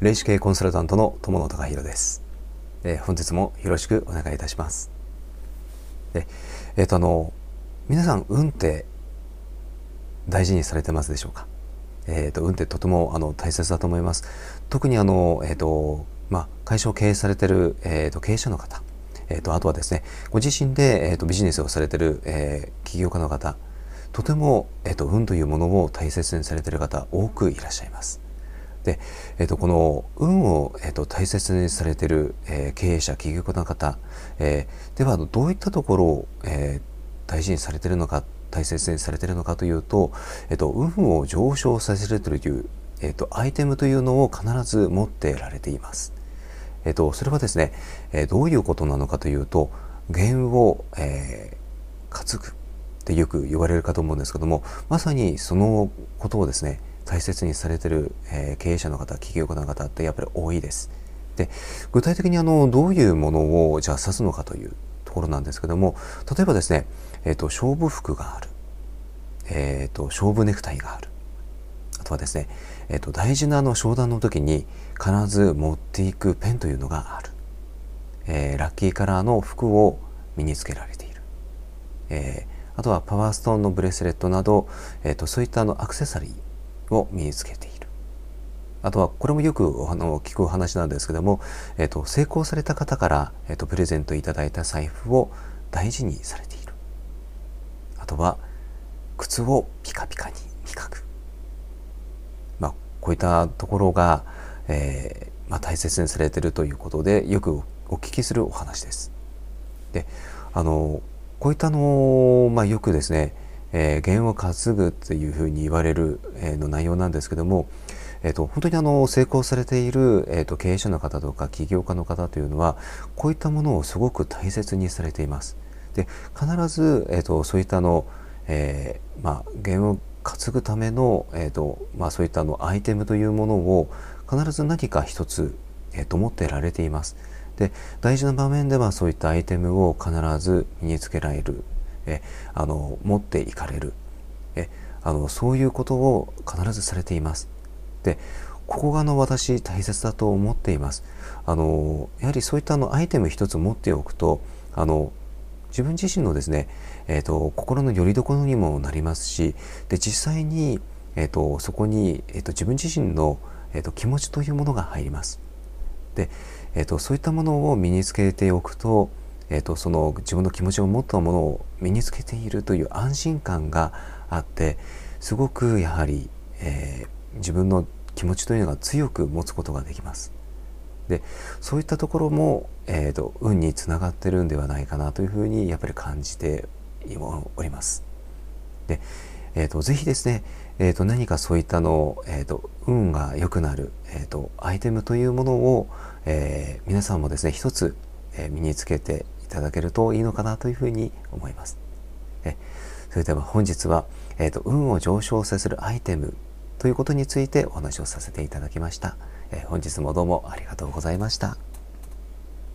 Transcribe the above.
霊視系コンサルタントの友野隆弘です、えー、本日もよろしくお願いいたします。でえっ、ー、とあの皆さん運って大事にされてますでしょうか？えーと、運ってとてもあの大切だと思います。特にあの、えーとまあ、会社を経営されてる、えーと、経営者の方、えー、とあとはですねご自身で、えー、とビジネスをされてる、えー、起業家の方とても、えー、と運というものを大切にされてる方多くいらっしゃいます。で、えー、とこの運を、えー、と大切にされている、えー、経営者起業家の方、えー、ではどういったところを、えー、大事にされているのか大切にされているのかというと、えー、と運を上昇させるという、えー、とアイテムというのを必ず持ってられています。えー、とそれはですね、えー、どういうことなのかというと弦を、えー、担ぐってよく言われるかと思うんですけどもまさにそのことをですね大切にされてる、え、経営者の方企業家の方ってやっぱり多いです。で具体的にあのどういうものをじゃあ指すのかというところなんですけども例えばですね、えーと、勝負服がある、えーと、勝負ネクタイがある。あとはですね、えーと、大事なあの商談の時に必ず持っていくペンというのがある、えー、ラッキーカラーの服を身につけられている、えー、あとはパワーストーンのブレスレットなど、えー、とそういったあのアクセサリー。を身につけている。あとはこれもよくあの聞く話なんですけども、えーと、成功された方から、えーと、プレゼントいただいた財布を大事にされている。あとは靴をピカピカに磨く。まあ、こういったところが、えー、まあ、大切にされているということでよくお聞きするお話です。であのこういったの、まあ、よくですねえー、弦を担ぐっていうふうに言われる、えー、の内容なんですけども、えーと、本当にあの成功されている、えーと、経営者の方とか起業家の方というのはこういったものをすごく大切にされています。で必ず、えーと、そういったの、えー、まあ、弦を担ぐための、えーとまあ、そういったのアイテムというものを必ず何か一つ、えー、と持ってられています。で大事な場面ではそういったアイテムを必ず身につけられるえあの持っていかれるえあのそういうことを必ずされています。でここがあの私大切だと思っています。あのやはりそういったあのアイテム一つ持っておくとあの自分自身のですね、えーと、心の拠り所にもなりますしで実際に、えーと、そこに、えーと、自分自身の、えー、と気持ちというものが入ります。で、えー、とそういったものを身につけておくとえーと、その自分の気持ちを持ったものを身につけているという安心感があってすごくやはり、えー、自分の気持ちというのが強く持つことができます。でそういったところも、えーと、運につながってるんではないかなというふうにやっぱり感じております。で、えーと、ぜひですね、えーと、何かそういったの、えー、と運が良くなる、えー、とアイテムというものを、えー、皆さんもですね一つ、えー、身につけてただけるといいのかなというふうに思います。えそれでは本日は、えーと、運を上昇させるアイテムということについてお話をさせていただきました。え本日もどうもありがとうございました。